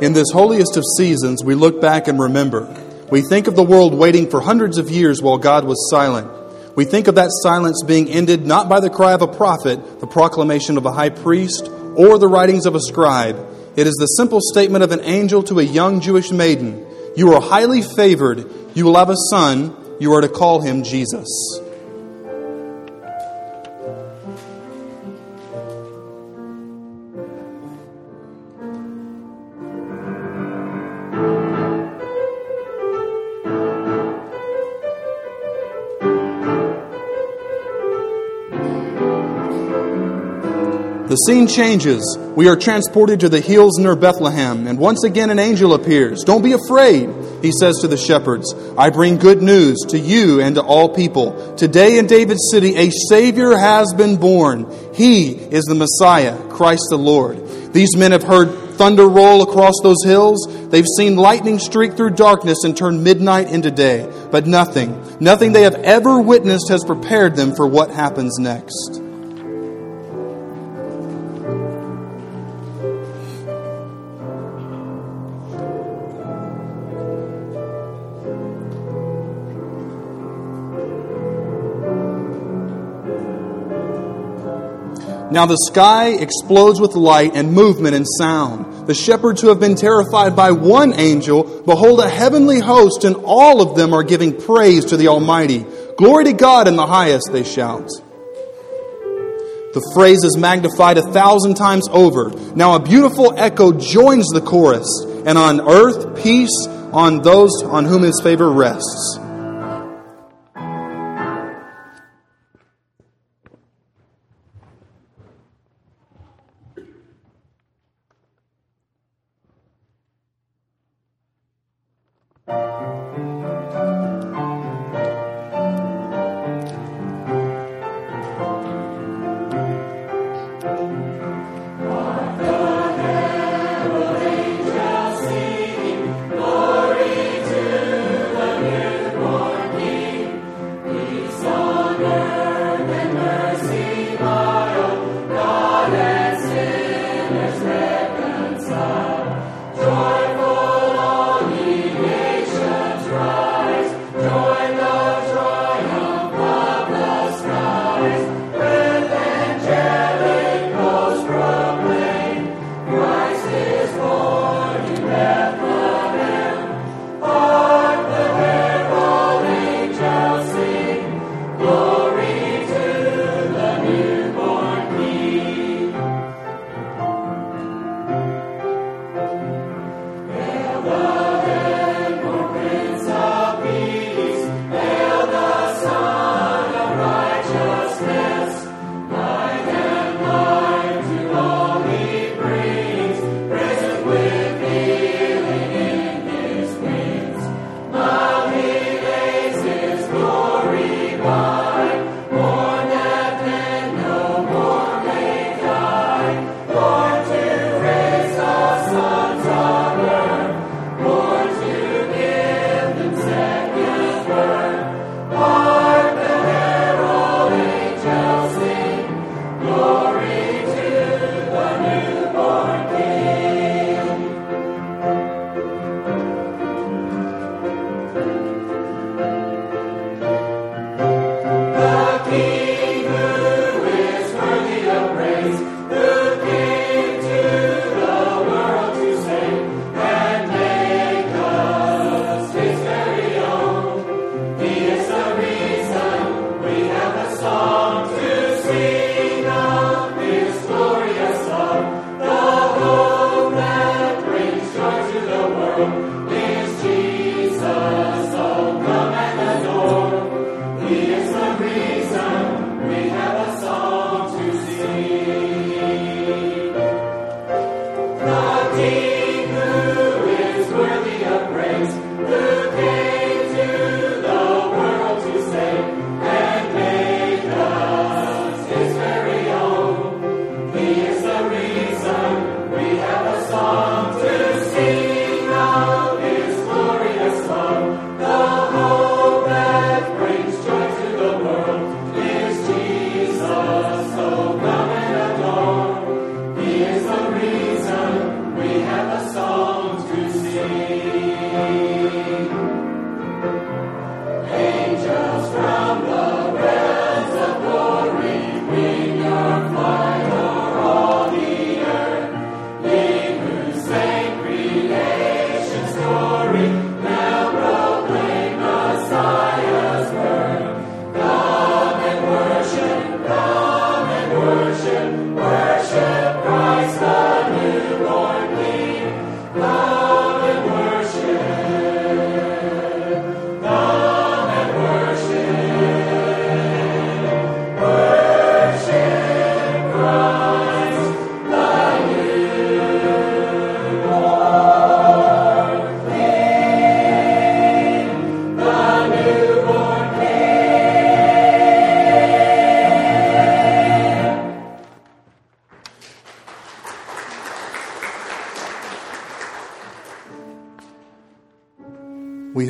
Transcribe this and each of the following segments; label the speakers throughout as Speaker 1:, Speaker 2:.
Speaker 1: In this holiest of seasons, we look back and remember. We think of the world waiting for hundreds of years while God was silent. We think of that silence being ended not by the cry of a prophet, the proclamation of a high priest, or the writings of a scribe. It is the simple statement of an angel to a young Jewish maiden You are highly favored. You will have a son. You are to call him Jesus. The scene changes. We are transported to the hills near Bethlehem, and once again an angel appears. Don't be afraid, he says to the shepherds. I bring good news to you and to all people. Today in David's city, a Savior has been born. He is the Messiah, Christ the Lord. These men have heard thunder roll across those hills. They've seen lightning streak through darkness and turn midnight into day. But nothing, nothing they have ever witnessed has prepared them for what happens next. Now the sky explodes with light and movement and sound. The shepherds who have been terrified by one angel behold a heavenly host, and all of them are giving praise to the Almighty. Glory to God in the highest, they shout. The phrase is magnified a thousand times over. Now a beautiful echo joins the chorus, and on earth peace on those on whom his favor rests.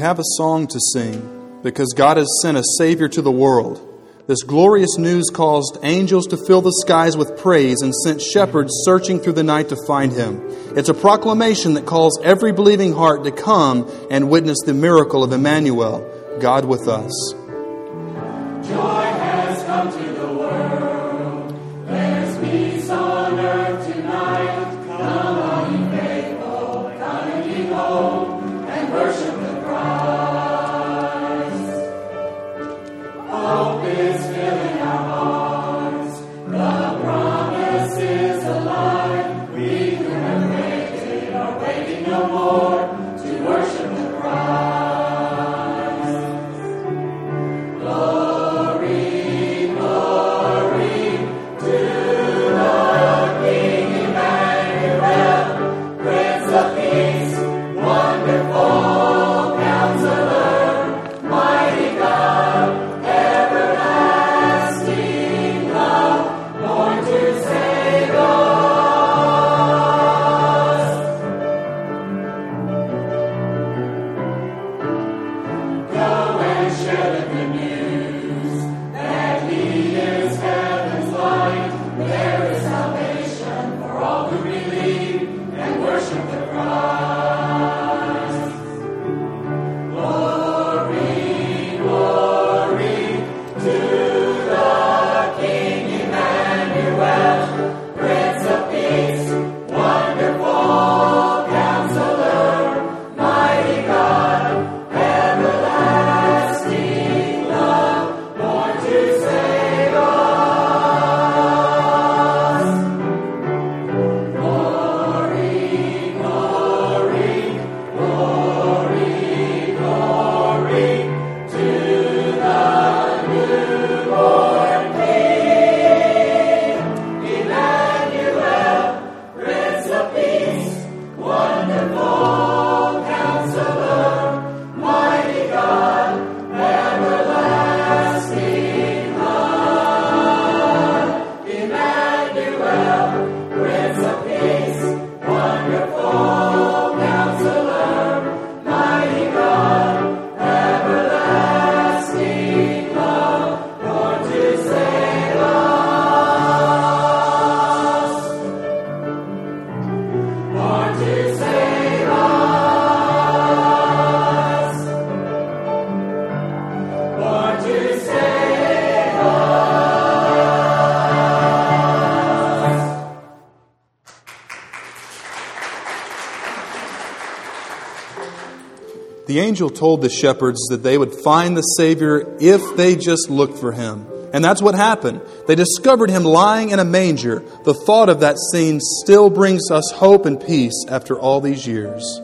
Speaker 1: Have a song to sing because God has sent a Savior to the world. This glorious news caused angels to fill the skies with praise and sent shepherds searching through the night to find him. It's a proclamation that calls every believing heart to come and witness the miracle of Emmanuel, God with us.
Speaker 2: Go and
Speaker 1: angel told the shepherds that they would find the Savior if they just looked for him. And that's what happened. They discovered him lying in a manger. The thought of that scene still brings us hope and peace after all these years.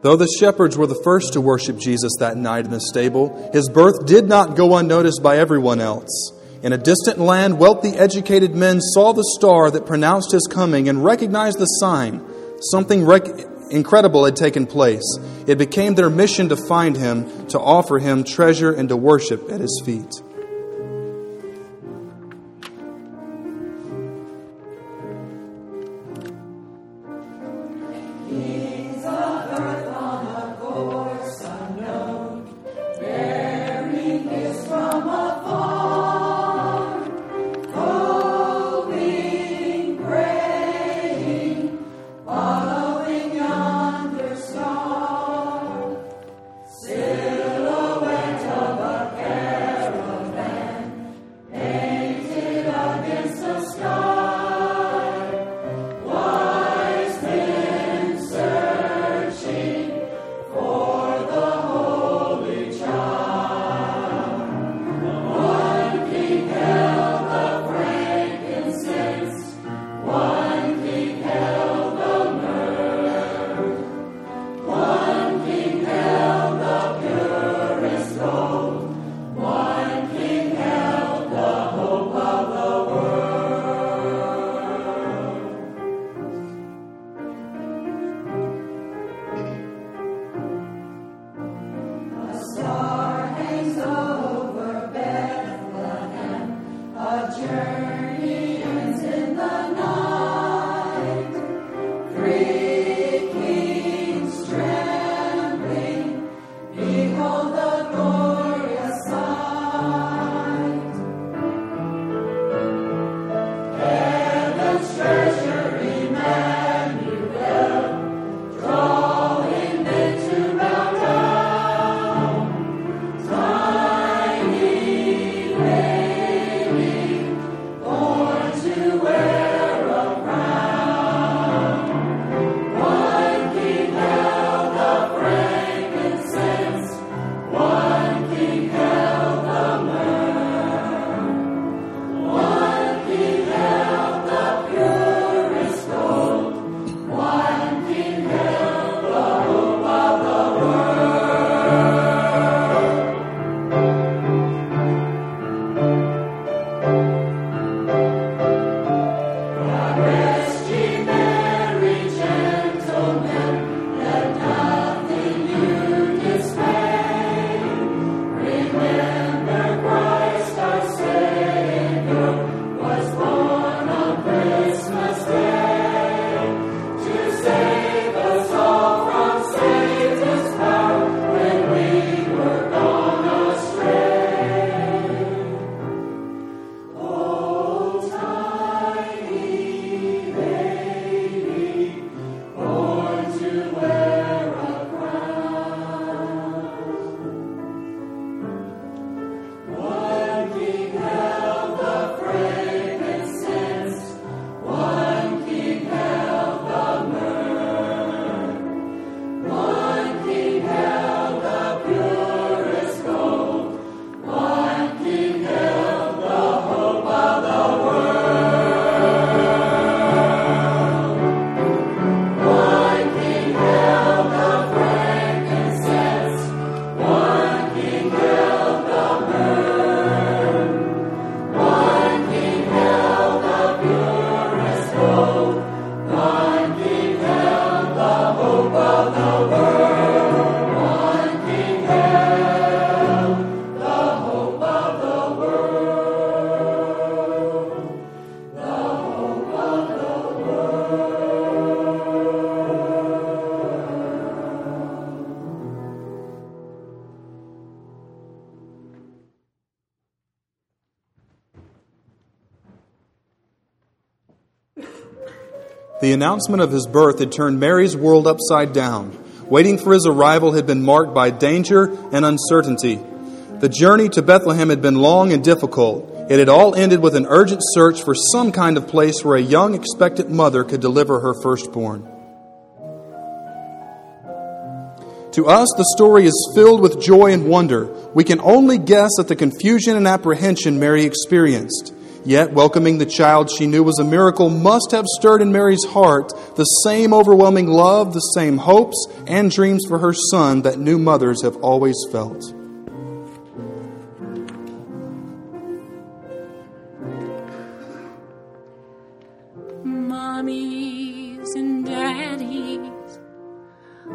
Speaker 1: Though the shepherds were the first to worship Jesus that night in the stable, his birth did not go unnoticed by everyone else. In a distant land, wealthy, educated men saw the star that pronounced his coming and recognized the sign. Something rec- incredible had taken place. It became their mission to find him, to offer him treasure, and to worship at his feet. The announcement of his birth had turned Mary's world upside down. Waiting for his arrival had been marked by danger and uncertainty. The journey to Bethlehem had been long and difficult. It had all ended with an urgent search for some kind of place where a young, expectant mother could deliver her firstborn. To us, the story is filled with joy and wonder. We can only guess at the confusion and apprehension Mary experienced. Yet, welcoming the child she knew was a miracle must have stirred in Mary's heart the same overwhelming love, the same hopes and dreams for her son that new mothers have always felt.
Speaker 2: Mommies and daddies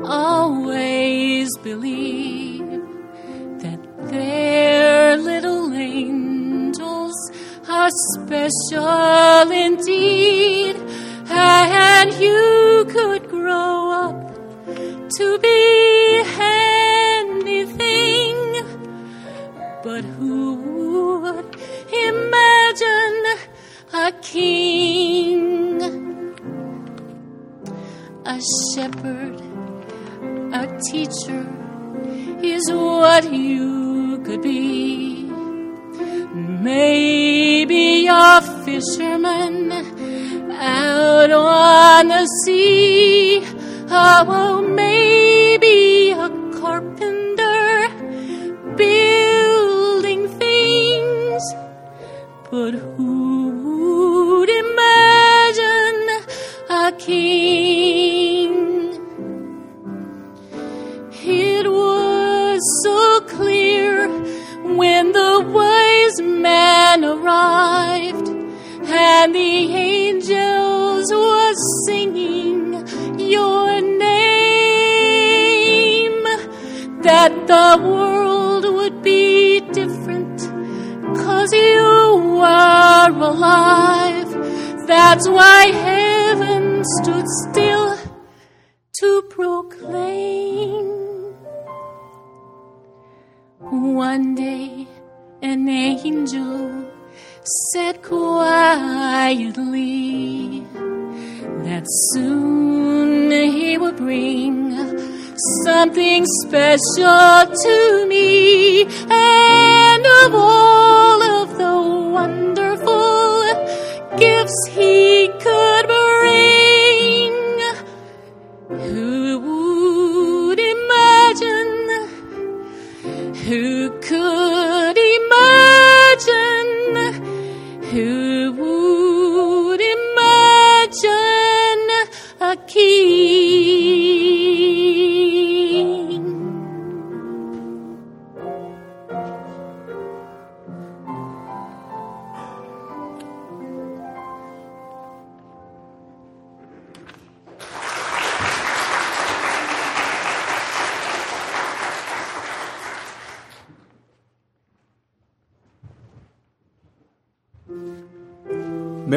Speaker 2: always believe that their special indeed, and you could grow up to be anything. But who would imagine a king? A shepherd, a teacher is what you could be. Maybe a fisherman out on the sea. Oh, maybe a carpenter building things. But who would imagine a king? Man arrived and the angels were singing your name that the world would be different cause you were alive. That's why heaven stood still to proclaim. One day an angel said quietly that soon he would bring something special to me and of all of the wonderful gifts he could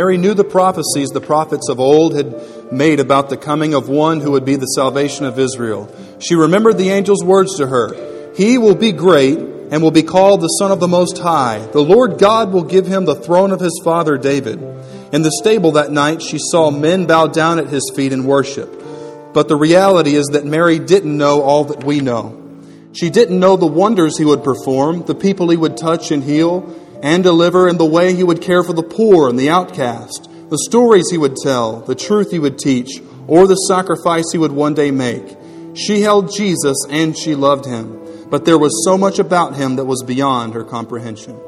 Speaker 1: Mary knew the prophecies the prophets of old had made about the coming of one who would be the salvation of Israel. She remembered the angel's words to her He will be great and will be called the Son of the Most High. The Lord God will give him the throne of his father David. In the stable that night, she saw men bow down at his feet in worship. But the reality is that Mary didn't know all that we know. She didn't know the wonders he would perform, the people he would touch and heal and deliver, and the way he would care for the poor and the outcast, the stories he would tell, the truth he would teach, or the sacrifice he would one day make. She held Jesus and she loved him, but there was so much about him that was beyond her comprehension.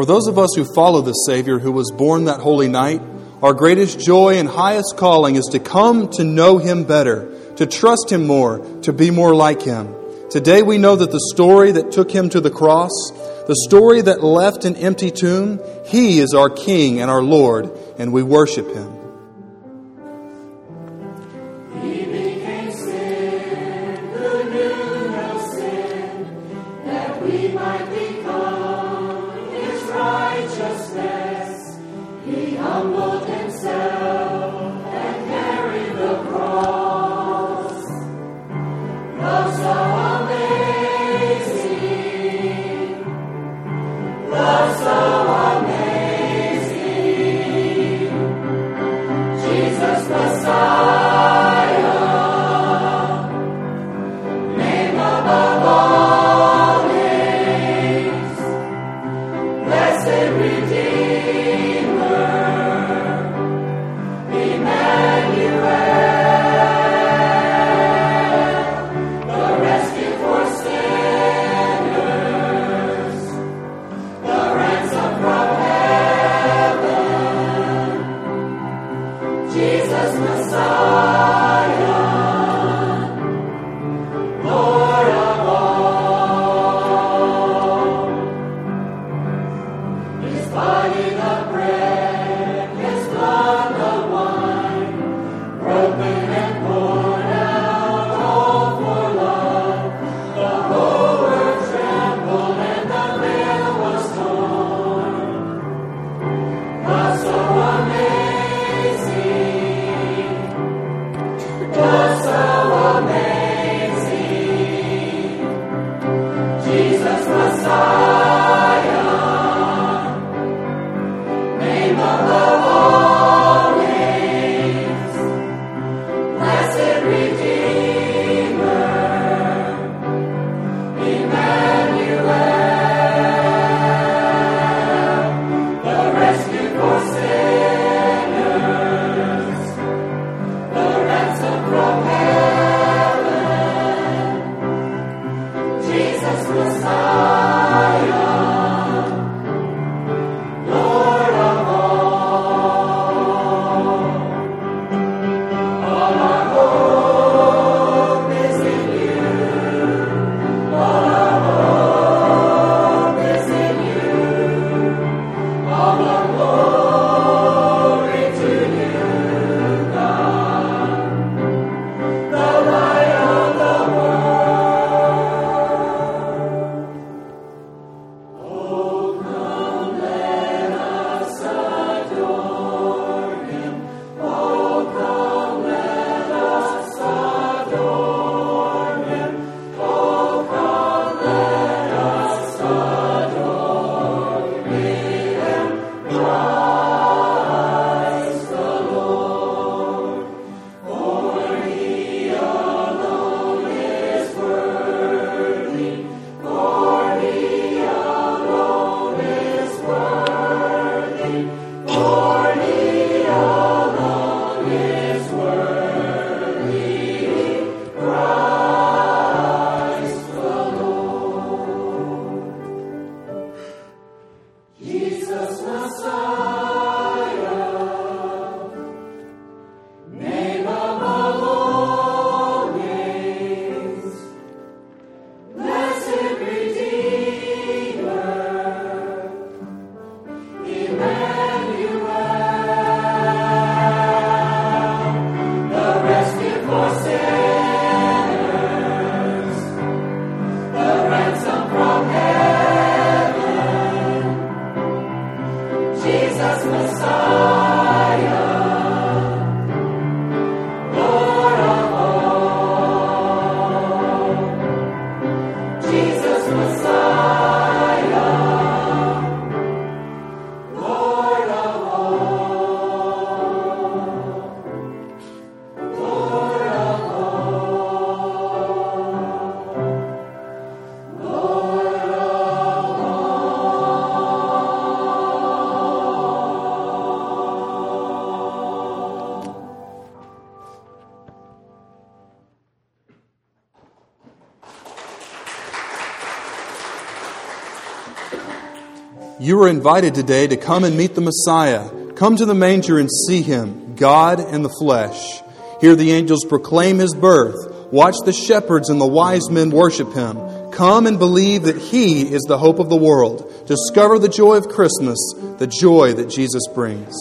Speaker 2: For those of us who follow the Savior who was born that holy night, our greatest joy and highest calling is to come to know Him better, to trust Him more, to be more like Him. Today we know that the story that took Him to the cross, the story that left an empty tomb, He is our King and our Lord, and we worship Him.
Speaker 3: world.
Speaker 2: You are invited today to come and meet the Messiah. Come to the manger and see him, God in the flesh. Hear the angels proclaim his birth. Watch the shepherds and the wise men worship him. Come and believe that he is the hope of the world. Discover the joy of Christmas, the joy that Jesus brings.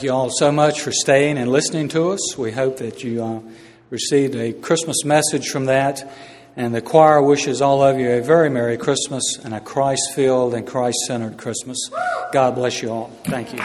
Speaker 4: Thank you all so much for staying and listening to us. We hope that you uh, received a Christmas message from that. And the choir wishes all of you a very Merry Christmas and a Christ filled and Christ centered Christmas. God bless you all. Thank you.